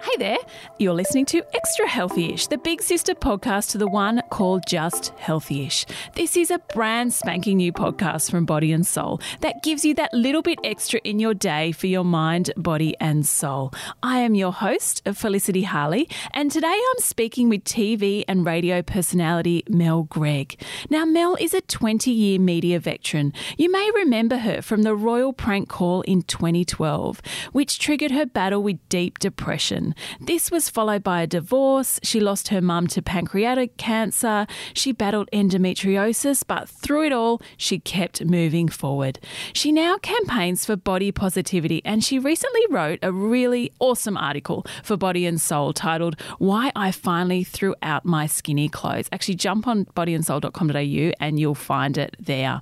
Hey there, you're listening to Extra Healthyish, the big sister podcast to the one called Just Healthyish. This is a brand spanking new podcast from Body and Soul that gives you that little bit extra in your day for your mind, body, and soul. I am your host, Felicity Harley, and today I'm speaking with TV and radio personality Mel Greig. Now, Mel is a 20 year media veteran. You may remember her from the royal prank call in 2012, which triggered her battle with deep depression. This was followed by a divorce. She lost her mum to pancreatic cancer. She battled endometriosis, but through it all, she kept moving forward. She now campaigns for body positivity, and she recently wrote a really awesome article for Body and Soul titled Why I Finally Threw Out My Skinny Clothes. Actually, jump on bodyandsoul.com.au and you'll find it there.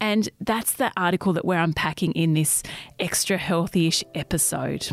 And that's the article that we're unpacking in this extra healthy-ish episode.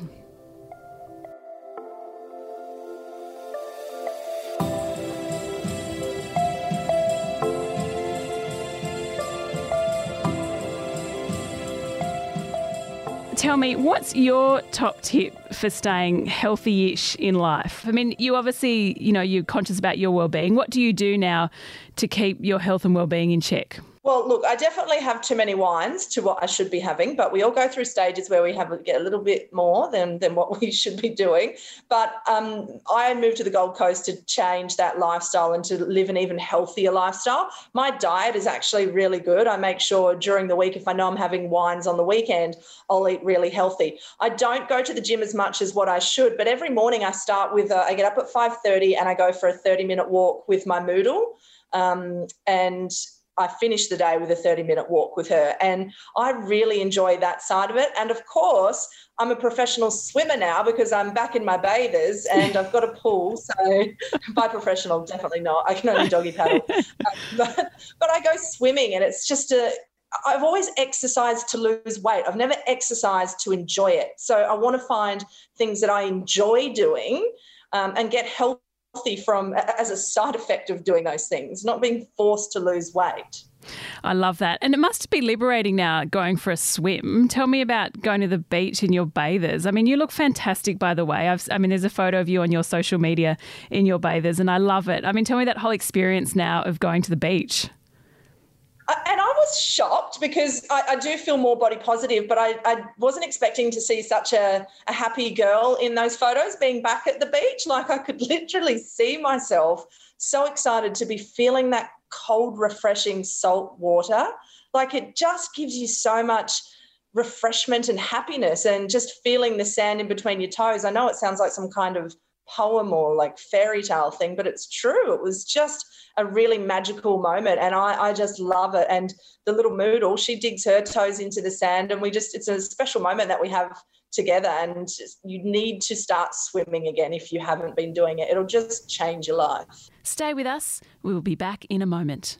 Tell me, what's your top tip for staying healthy-ish in life? I mean, you obviously, you know, you're conscious about your well-being. What do you do now to keep your health and well-being in check? Well, look, I definitely have too many wines to what I should be having, but we all go through stages where we have get a little bit more than than what we should be doing. But um, I moved to the Gold Coast to change that lifestyle and to live an even healthier lifestyle. My diet is actually really good. I make sure during the week, if I know I'm having wines on the weekend, I'll eat really healthy. I don't go to the gym as much as what I should, but every morning I start with I get up at five thirty and I go for a thirty minute walk with my Moodle. Um, and I finish the day with a 30 minute walk with her. And I really enjoy that side of it. And of course, I'm a professional swimmer now because I'm back in my bathers and I've got a pool. So, by professional, definitely not. I can only doggy paddle. But, but I go swimming and it's just a, I've always exercised to lose weight. I've never exercised to enjoy it. So I want to find things that I enjoy doing um, and get healthy healthy from as a side effect of doing those things, not being forced to lose weight. I love that. And it must be liberating now going for a swim. Tell me about going to the beach in your bathers. I mean, you look fantastic, by the way. I've, I mean, there's a photo of you on your social media in your bathers, and I love it. I mean, tell me that whole experience now of going to the beach was shocked because I, I, do feel more body positive, but I, I wasn't expecting to see such a, a, happy girl in those photos being back at the beach. Like I could literally see myself so excited to be feeling that cold, refreshing salt water. Like it just gives you so much refreshment and happiness and just feeling the sand in between your toes. I know it sounds like some kind of poem or like fairy tale thing, but it's true. It was just a really magical moment. And I, I just love it. And the little Moodle, she digs her toes into the sand and we just, it's a special moment that we have together. And you need to start swimming again if you haven't been doing it. It'll just change your life. Stay with us. We will be back in a moment.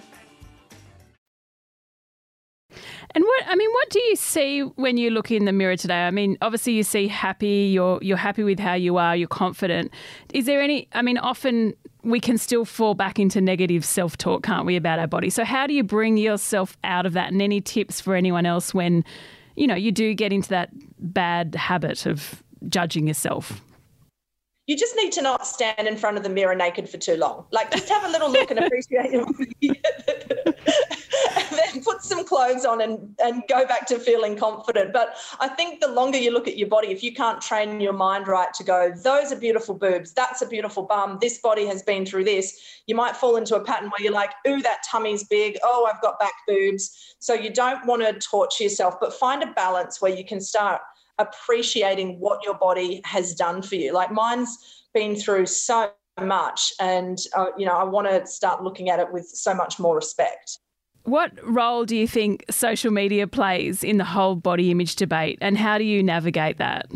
And what I mean, what do you see when you look in the mirror today? I mean, obviously you see happy. You're you're happy with how you are. You're confident. Is there any? I mean, often we can still fall back into negative self talk, can't we, about our body? So how do you bring yourself out of that? And any tips for anyone else when, you know, you do get into that bad habit of judging yourself? you just need to not stand in front of the mirror naked for too long. Like just have a little look and appreciate it. and then put some clothes on and, and go back to feeling confident. But I think the longer you look at your body, if you can't train your mind right to go, those are beautiful boobs, that's a beautiful bum, this body has been through this, you might fall into a pattern where you're like, ooh, that tummy's big, oh, I've got back boobs. So you don't want to torture yourself, but find a balance where you can start appreciating what your body has done for you. Like mine's been through so much, and uh, you know, I want to start looking at it with so much more respect. What role do you think social media plays in the whole body image debate, and how do you navigate that?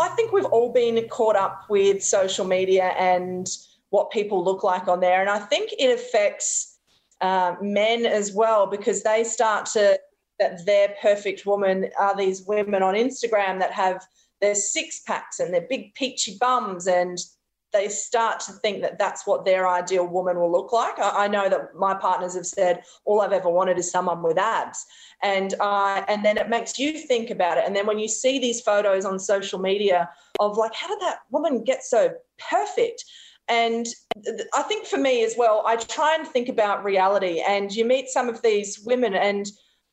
I think we've all been caught up with social media and what people look like on there. And I think it affects uh, men as well because they start to, that their perfect woman are these women on Instagram that have their six packs and their big peachy bums and they start to think that that's what their ideal woman will look like. I, I, know that my partners have said all I've ever wanted is someone with abs, and uh, and then it makes you think about it. And then when you see these photos on social media of like, how did that woman get so perfect? And I think for me as well, I try and think about reality. And you meet some of these women, and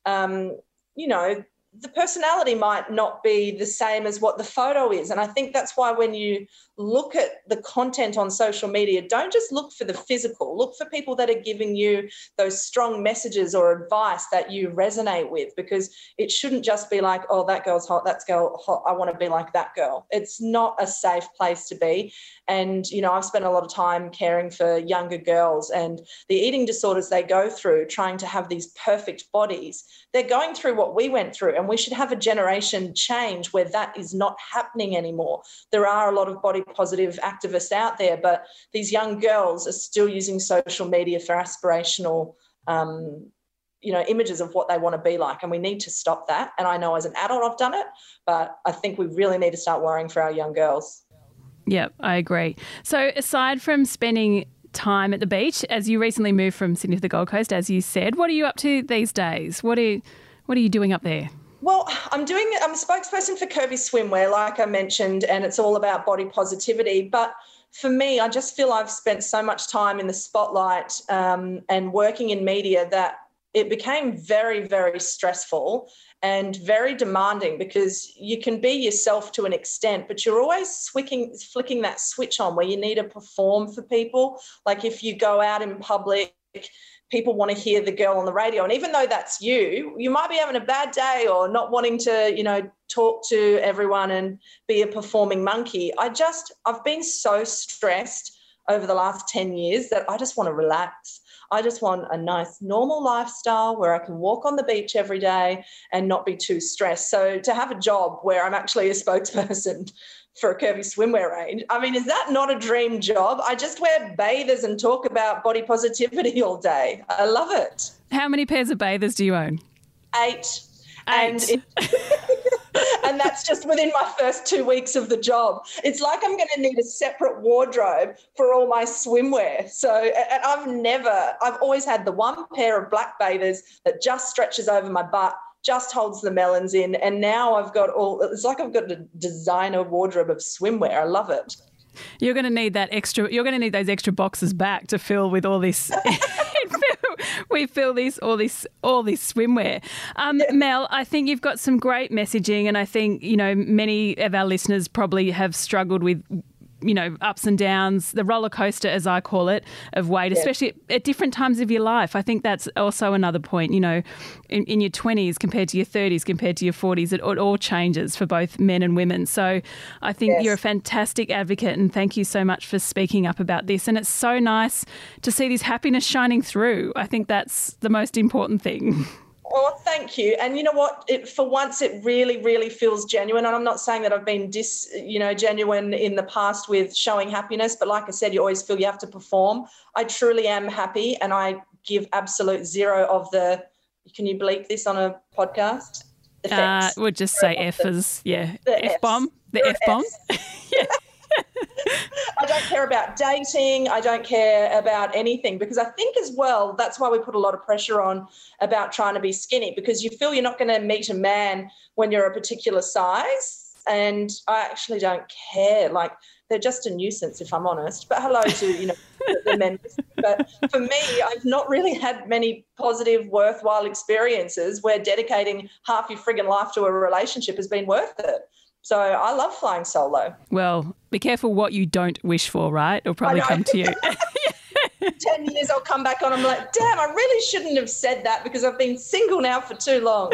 um, you know the personality might not be the same as what the photo is. And I think that's why when you look at the content on social media, don't just look for the physical, look for people that are giving you those strong messages or advice that you resonate with, because it shouldn't just be like, oh, that girl's hot, that girl hot, I want to be like that girl. It's not a safe place to be. And, you know, I've spent a lot of time caring for younger girls and the eating disorders they go through, trying to have these perfect bodies. They're going through what we went through, and we should have a generation change where that is not happening anymore. There are a lot of body positive activists out there, but these young girls are still using social media for aspirational. Um, you know images of what they want to be like and we need to stop that and i know as an adult i've done it but i think we really need to start worrying for our young girls Yep, I agree. So, aside from spending time at the beach, as you recently moved from Sydney to the Gold Coast, as you said, what are you up to these days? What are you, what are you doing up there? Well, I'm doing. I'm a spokesperson for Curvy Swimwear, like I mentioned, and it's all about body positivity. But for me, I just feel I've spent so much time in the spotlight um, and working in media that it became very, very stressful and very demanding because you can be yourself to an extent, but you're always flicking, flicking that switch on where you need to perform for people. Like if you go out in public people want to hear the girl on the radio and even though that's you you might be having a bad day or not wanting to you know talk to everyone and be a performing monkey i just i've been so stressed over the last 10 years that i just want to relax i just want a nice normal lifestyle where i can walk on the beach every day and not be too stressed so to have a job where i'm actually a spokesperson for a curvy swimwear range. I mean, is that not a dream job? I just wear bathers and talk about body positivity all day. I love it. How many pairs of bathers do you own? Eight. Eight. And, and that's just within my first two weeks of the job. It's like I'm going to need a separate wardrobe for all my swimwear. So, and I've never, I've always had the one pair of black bathers that just stretches over my butt just holds the melons in. And now I've got all, it's like I've got a designer wardrobe of swimwear. I love it. You're going to need that extra, you're going to need those extra boxes back to fill with all this. we fill this all this all this swimwear. Um, yeah. Mel, I think you've got some great messaging, and I think you know many of our listeners probably have struggled with you know, ups and downs, the roller coaster, as I call it, of weight, yeah. especially at different times of your life. I think that's also another point, you know, in, in your 20s compared to your 30s, compared to your 40s, it, it, all changes for both men and women. So I think yes. you're a fantastic advocate and thank you so much for speaking up about this. And it's so nice to see this happiness shining through. I think that's the most important thing. Oh, thank you. And you know what? It, for once, it really, really feels genuine. And I'm not saying that I've been dis, you know, genuine in the past with showing happiness, but like I said, you always feel you have to perform. I truly am happy, and I give absolute zero of the. Can you bleep this on a podcast? Uh, we'll just say F as yeah, F bomb, the F bomb. yeah. I don't care about dating. I don't care about anything because I think as well that's why we put a lot of pressure on about trying to be skinny because you feel you're not going to meet a man when you're a particular size. And I actually don't care. Like they're just a nuisance, if I'm honest. But hello to you know the men. But for me, I've not really had many positive, worthwhile experiences where dedicating half your frigging life to a relationship has been worth it. So I love flying solo. Well, be careful what you don't wish for, right? It'll probably come to you. 10 years I'll come back on. I'm like, damn, I really shouldn't have said that because I've been single now for too long.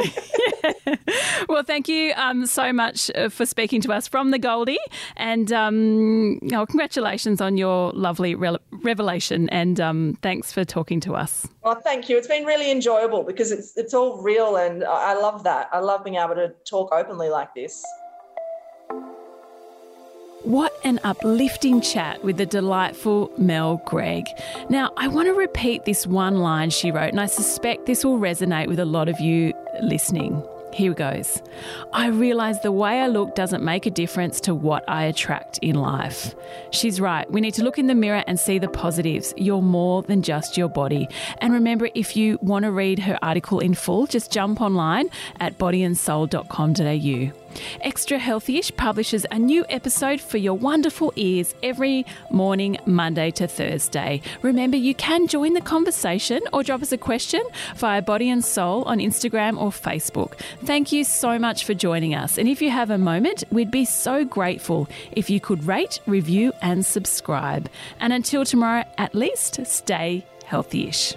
well, thank you um, so much uh, for speaking to us from the Goldie. And um, oh, congratulations on your lovely re- revelation. And um, thanks for talking to us. Well, thank you. It's been really enjoyable because it's, it's all real. And I love that. I love being able to talk openly like this. What an uplifting chat with the delightful Mel Greig. Now, I want to repeat this one line she wrote, and I suspect this will resonate with a lot of you listening. Here goes. I realise the way I look doesn't make a difference to what I attract in life. She's right. We need to look in the mirror and see the positives. You're more than just your body. And remember, if you want to read her article in full, just jump online at bodyandsoul.com.au. Extra Healthyish publishes a new episode for your wonderful ears every morning, Monday to Thursday. Remember, you can join the conversation or drop us a question via Body and Soul on Instagram or Facebook. Thank you so much for joining us. And if you have a moment, we'd be so grateful if you could rate, review, and subscribe. And until tomorrow, at least stay healthyish.